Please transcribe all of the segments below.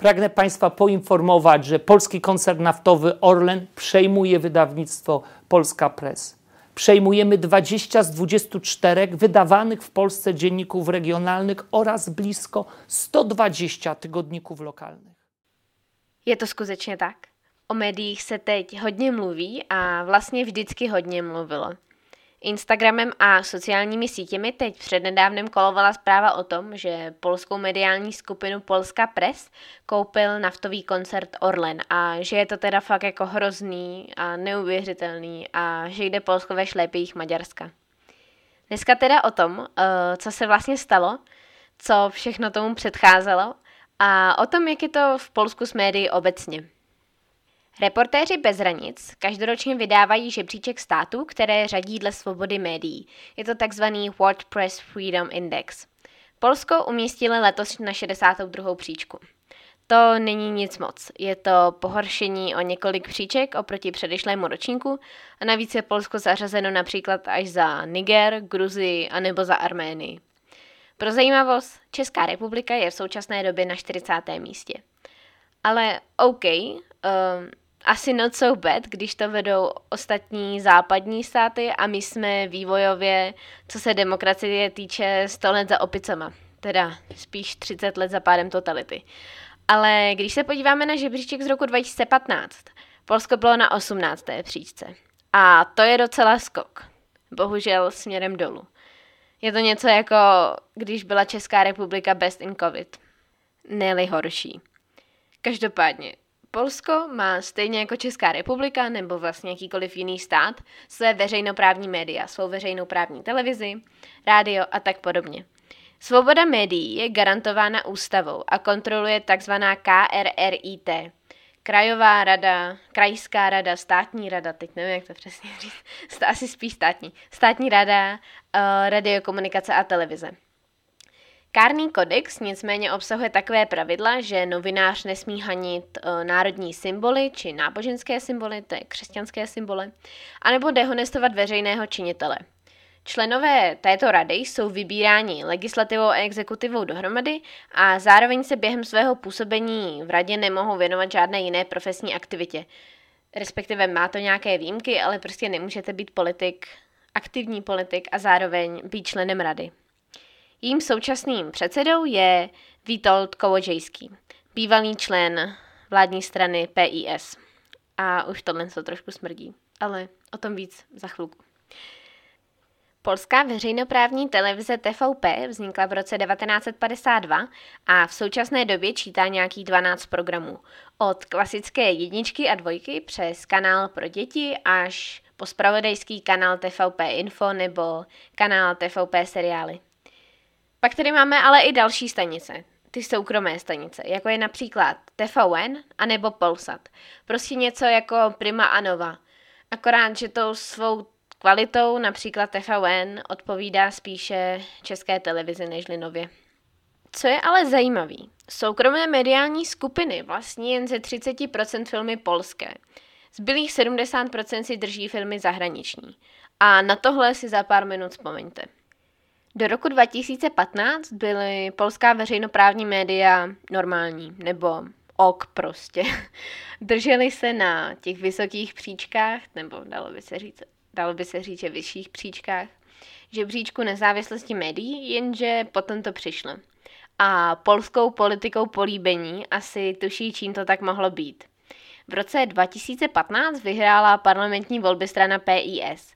Pragnę Państwa poinformować, że polski koncern naftowy Orlen przejmuje wydawnictwo Polska Press. Przejmujemy 20 z 24 wydawanych w Polsce dzienników regionalnych oraz blisko 120 tygodników lokalnych. Je to skutečně tak. O médiích se teď hodně mluví a vlastně vždycky hodně mluvilo. Instagramem a sociálními sítěmi teď přednedávnem kolovala zpráva o tom, že polskou mediální skupinu Polska Press koupil naftový koncert Orlen a že je to teda fakt jako hrozný a neuvěřitelný a že jde Polsko ve šlépích Maďarska. Dneska teda o tom, eh, co se vlastně stalo, co všechno tomu předcházelo a o tom, jak je to v Polsku s médií obecně. Reportéři bez hranic každoročně vydávají žebříček států, které řadí dle svobody médií. Je to takzvaný World Press Freedom Index. Polsko umístili letos na 62. příčku. To není nic moc. Je to pohoršení o několik příček oproti předešlému ročníku a navíc je Polsko zařazeno například až za Niger, Gruzii a nebo za Arménii. Pro zajímavost, Česká republika je v současné době na 40. místě. Ale OK, um, asi not so bad, když to vedou ostatní západní státy a my jsme vývojově, co se demokracie týče, 100 let za opicama. Teda spíš 30 let za pádem totality. Ale když se podíváme na žebříček z roku 2015, Polsko bylo na 18. příčce. A to je docela skok. Bohužel směrem dolů. Je to něco jako, když byla Česká republika best in covid. Neli horší. Každopádně, Polsko má stejně jako Česká republika nebo vlastně jakýkoliv jiný stát své veřejnoprávní média, svou veřejnoprávní televizi, rádio a tak podobně. Svoboda médií je garantována ústavou a kontroluje tzv. KRRIT, Krajová rada, krajská rada, státní rada, teď nevím, jak to přesně říct, asi spíš státní, státní rada, uh, radiokomunikace a televize. Kárný kodex nicméně obsahuje takové pravidla, že novinář nesmí hanit uh, národní symboly či náboženské symboly, to je křesťanské symboly, anebo dehonestovat veřejného činitele. Členové této rady jsou vybíráni legislativou a exekutivou dohromady a zároveň se během svého působení v radě nemohou věnovat žádné jiné profesní aktivitě. Respektive má to nějaké výjimky, ale prostě nemůžete být politik, aktivní politik a zároveň být členem rady. Jím současným předsedou je Vítold Kovodžejský, bývalý člen vládní strany PIS. A už tohle se trošku smrdí, ale o tom víc za chvilku. Polská veřejnoprávní televize TVP vznikla v roce 1952 a v současné době čítá nějakých 12 programů. Od klasické jedničky a dvojky přes kanál pro děti až po spravodajský kanál TVP Info nebo kanál TVP seriály. Pak tady máme ale i další stanice, ty soukromé stanice, jako je například TVN anebo Polsat. Prostě něco jako Prima a Nova. Akorát, že tou svou kvalitou například TVN odpovídá spíše české televizi než Linově. Co je ale zajímavý, soukromé mediální skupiny vlastní jen ze 30% filmy polské. Zbylých 70% si drží filmy zahraniční. A na tohle si za pár minut vzpomeňte. Do roku 2015 byly polská veřejnoprávní média normální, nebo ok prostě. Drželi se na těch vysokých příčkách, nebo dalo by se říct, dalo by se říct, že vyšších příčkách, žebříčku nezávislosti médií, jenže potom to přišlo. A polskou politikou políbení asi tuší, čím to tak mohlo být. V roce 2015 vyhrála parlamentní volby strana PIS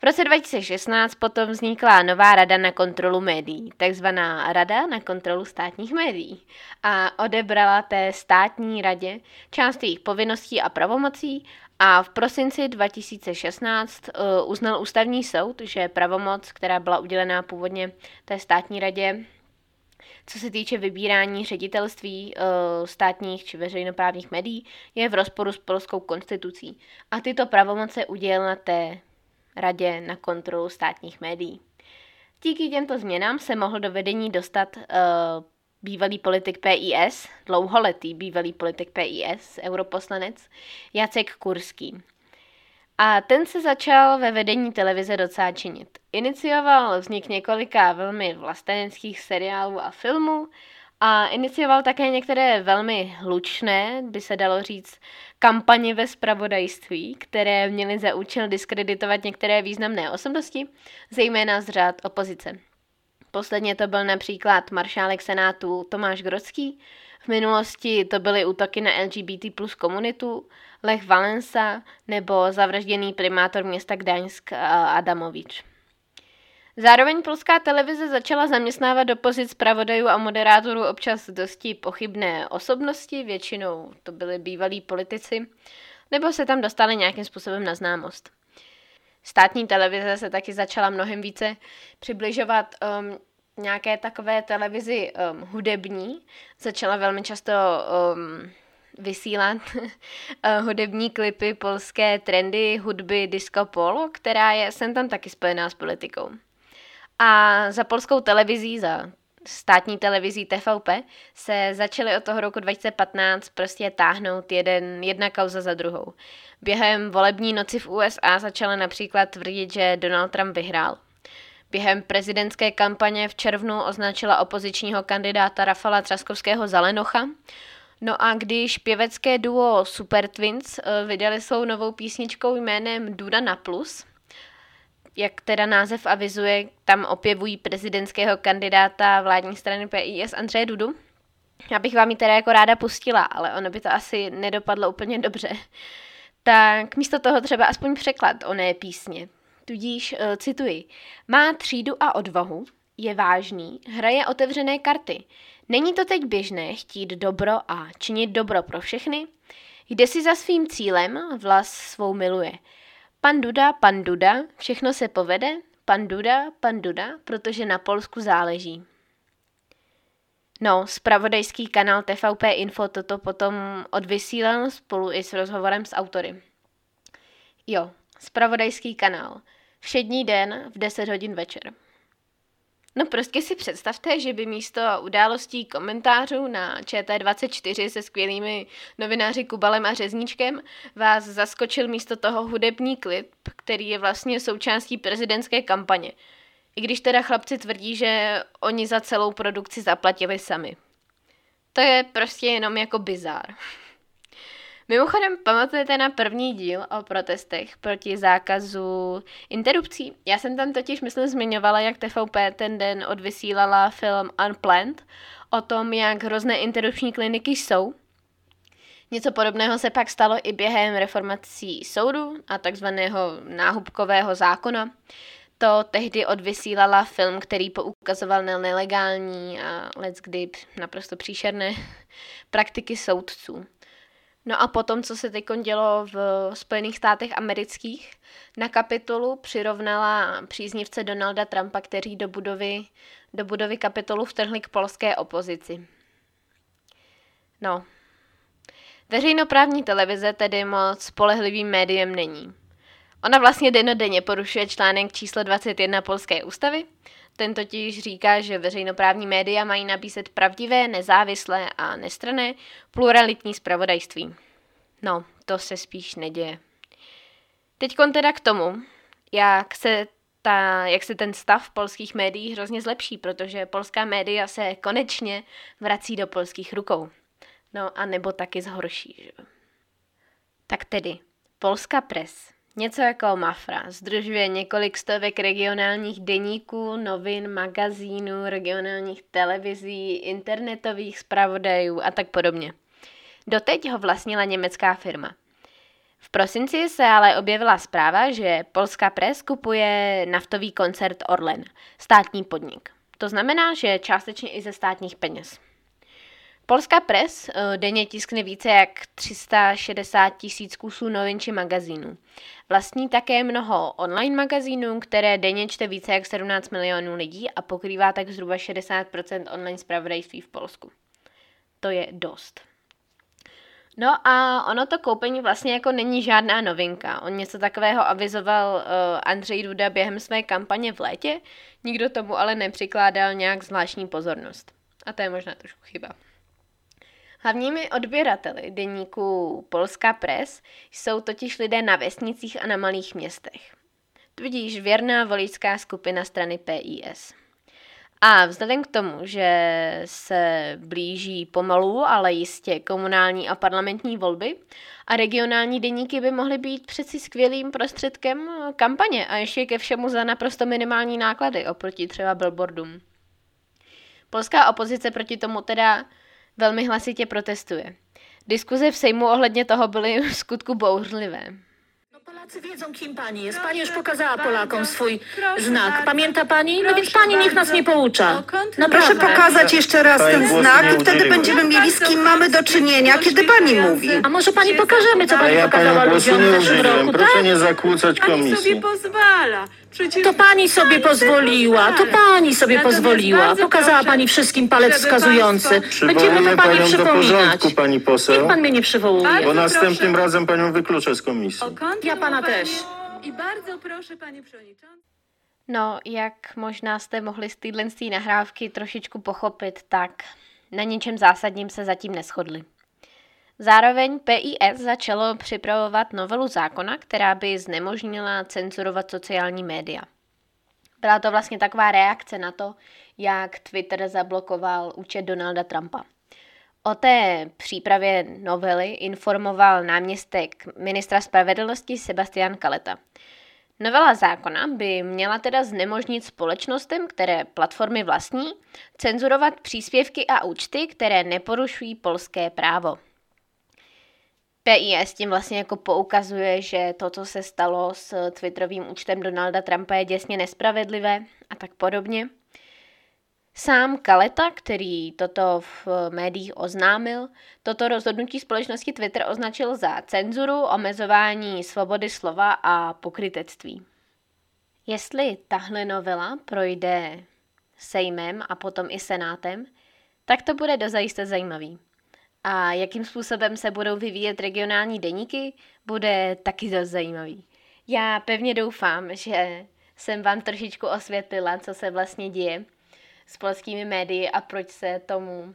v roce 2016 potom vznikla nová rada na kontrolu médií, takzvaná Rada na kontrolu státních médií a odebrala té státní radě část jejich povinností a pravomocí a v prosinci 2016 uh, uznal ústavní soud, že pravomoc, která byla udělená původně té státní radě, co se týče vybírání ředitelství uh, státních či veřejnoprávních médií, je v rozporu s polskou konstitucí. A tyto pravomoce udělila té Radě na kontrolu státních médií. Díky těmto změnám se mohl do vedení dostat uh, bývalý politik PIS, dlouholetý bývalý politik PIS, europoslanec, Jacek Kurský. A ten se začal ve vedení televize docela činit. Inicioval vznik několika velmi vlasteneckých seriálů a filmů A inicioval také některé velmi hlučné, by se dalo říct, kampaně ve spravodajství, které měly za účel diskreditovat některé významné osobnosti, zejména z řád opozice. Posledně to byl například maršálek senátu Tomáš Grodský, v minulosti to byly útoky na LGBT plus komunitu, Lech Valensa nebo zavražděný primátor města Gdaňsk Adamovič. Zároveň polská televize začala zaměstnávat do pozic pravodajů a moderátorů občas dosti pochybné osobnosti, většinou to byly bývalí politici, nebo se tam dostali nějakým způsobem na známost. Státní televize se taky začala mnohem více přibližovat um, nějaké takové televizi um, hudební. Začala velmi často um, vysílat uh, hudební klipy, polské trendy, hudby disco polo, která je sem tam taky spojená s politikou. A za polskou televizí, za státní televizí TVP, se začaly od toho roku 2015 prostě táhnout jeden, jedna kauza za druhou. Během volební noci v USA začala například tvrdit, že Donald Trump vyhrál. Během prezidentské kampaně v červnu označila opozičního kandidáta Rafala Třaskovského za Lenocha. No a když pěvecké duo Super Twins eh, vydali svou novou písničkou jménem Duda na plus, jak teda název avizuje, tam opěvují prezidentského kandidáta vládní strany PIS Andřeje Dudu. Já bych vám ji teda jako ráda pustila, ale ono by to asi nedopadlo úplně dobře. Tak místo toho třeba aspoň překlad oné písně. Tudíž uh, cituji. Má třídu a odvahu, je vážný, hraje otevřené karty. Není to teď běžné chtít dobro a činit dobro pro všechny? Jde si za svým cílem, vlas svou miluje. Pan Duda, pan Duda, všechno se povede, pan Duda, pan Duda, protože na Polsku záleží. No, spravodajský kanál TVP Info toto potom odvysílal spolu i s rozhovorem s autory. Jo, spravodajský kanál. Všední den v 10 hodin večer. No prostě si představte, že by místo událostí komentářů na ČT24 se skvělými novináři Kubalem a Řezníčkem vás zaskočil místo toho hudební klip, který je vlastně součástí prezidentské kampaně. I když teda chlapci tvrdí, že oni za celou produkci zaplatili sami. To je prostě jenom jako bizár. Mimochodem, pamatujete na první díl o protestech proti zákazu interrupcí? Já jsem tam totiž, myslím, zmiňovala, jak TVP ten den odvysílala film Unplanned o tom, jak hrozné interrupční kliniky jsou. Něco podobného se pak stalo i během reformací soudu a takzvaného náhubkového zákona. To tehdy odvysílala film, který poukazoval na nelegální a let's kdy naprosto příšerné praktiky soudců. No a potom, co se teď dělo v Spojených státech amerických, na kapitolu přirovnala příznivce Donalda Trumpa, kteří do budovy, do budovy kapitolu vtrhli k polské opozici. No, veřejnoprávní televize tedy moc spolehlivým médiem není. Ona vlastně denodenně porušuje článek číslo 21 Polské ústavy. Ten totiž říká, že veřejnoprávní média mají nabízet pravdivé, nezávislé a nestrané pluralitní zpravodajství. No, to se spíš neděje. Teď teda k tomu, jak se, ta, jak se ten stav polských médiích hrozně zlepší, protože polská média se konečně vrací do polských rukou. No a nebo taky zhorší, že? Tak tedy, Polska Press Něco jako Mafra združuje několik stovek regionálních deníků, novin, magazínů, regionálních televizí, internetových zpravodajů a tak podobně. Doteď ho vlastnila německá firma. V prosinci se ale objevila zpráva, že Polska Press kupuje naftový koncert Orlen, státní podnik. To znamená, že částečně i ze státních peněz. Polská Press eh, denně tiskne více jak 360 tisíc kusů novin či magazínů. Vlastní také mnoho online magazínů, které denně čte více jak 17 milionů lidí a pokrývá tak zhruba 60% online zpravodajství v Polsku. To je dost. No a ono to koupení vlastně jako není žádná novinka. On něco takového avizoval uh, Andřej Duda během své kampaně v létě, nikdo tomu ale nepřikládal nějak zvláštní pozornost. A to je možná trošku chyba. Hlavními odběrateli deníku Polská Press jsou totiž lidé na vesnicích a na malých městech. Tudíž věrná voličská skupina strany PIS. A vzhledem k tomu, že se blíží pomalu, ale jistě komunální a parlamentní volby a regionální deníky by mohly být přeci skvělým prostředkem kampaně a ještě ke všemu za naprosto minimální náklady oproti třeba billboardům. Polská opozice proti tomu teda velmi hlasitě protestuje. Diskuze v Sejmu ohledně toho byly v skutku bouřlivé. Polacy wiedzą, kim pani jest. Pani już pokazała Polakom swój znak. Pamięta pani? No więc pani niech nas nie poucza. No proszę pokazać jeszcze raz Pani ten głosu znak nie i wtedy udzieliła. będziemy mieli z kim mamy do czynienia, kiedy pani mówi. A może pani pokażemy, co A pani ja pokazała głosu ludziom w nie zeszłym udzieliłem. roku, Proszę tak? nie zakłócać Pani sobie komisji. pozwala. Przecież To pani sobie pozwoliła, to pani sobie Natomiast pozwoliła. bardzo Pokazała proszę, pani wszystkim palec żeby wskazujący. państwo- Będziemy Przywołuję to pani panią do przypominać. porządku, pani poseł, Niech pan mnie nie przywołuje. bo następnym proszę. razem panią wykluczę z komisji. o Ja pana też. I bardzo proszę, panie przewodniczący. No, jak možná jste mohli z téhle nahrávky trošičku pochopit, tak na něčem zásadním se zatím neschodli. Zároveň PIS začalo připravovat novelu zákona, která by znemožnila cenzurovat sociální média. Byla to vlastně taková reakce na to, jak Twitter zablokoval účet Donalda Trumpa. O té přípravě novely informoval náměstek ministra spravedlnosti Sebastian Kaleta. Novela zákona by měla teda znemožnit společnostem, které platformy vlastní, cenzurovat příspěvky a účty, které neporušují polské právo. PIS tím vlastně jako poukazuje, že to, co se stalo s Twitterovým účtem Donalda Trumpa, je děsně nespravedlivé a tak podobně. Sám Kaleta, který toto v médiích oznámil, toto rozhodnutí společnosti Twitter označil za cenzuru, omezování svobody slova a pokrytectví. Jestli tahle novela projde sejmem a potom i senátem, tak to bude dozajisté zajímavý. A jakým způsobem se budou vyvíjet regionální deníky, bude taky dost zajímavý. Já pevně doufám, že jsem vám trošičku osvětlila, co se vlastně děje s polskými médii a proč se tomu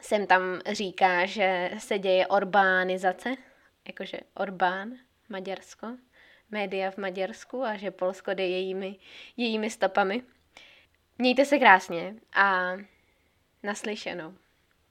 sem tam říká, že se děje Orbánizace, jakože Orbán, Maďarsko, média v Maďarsku a že Polsko jde jejími, jejími stopami. Mějte se krásně a naslyšenou.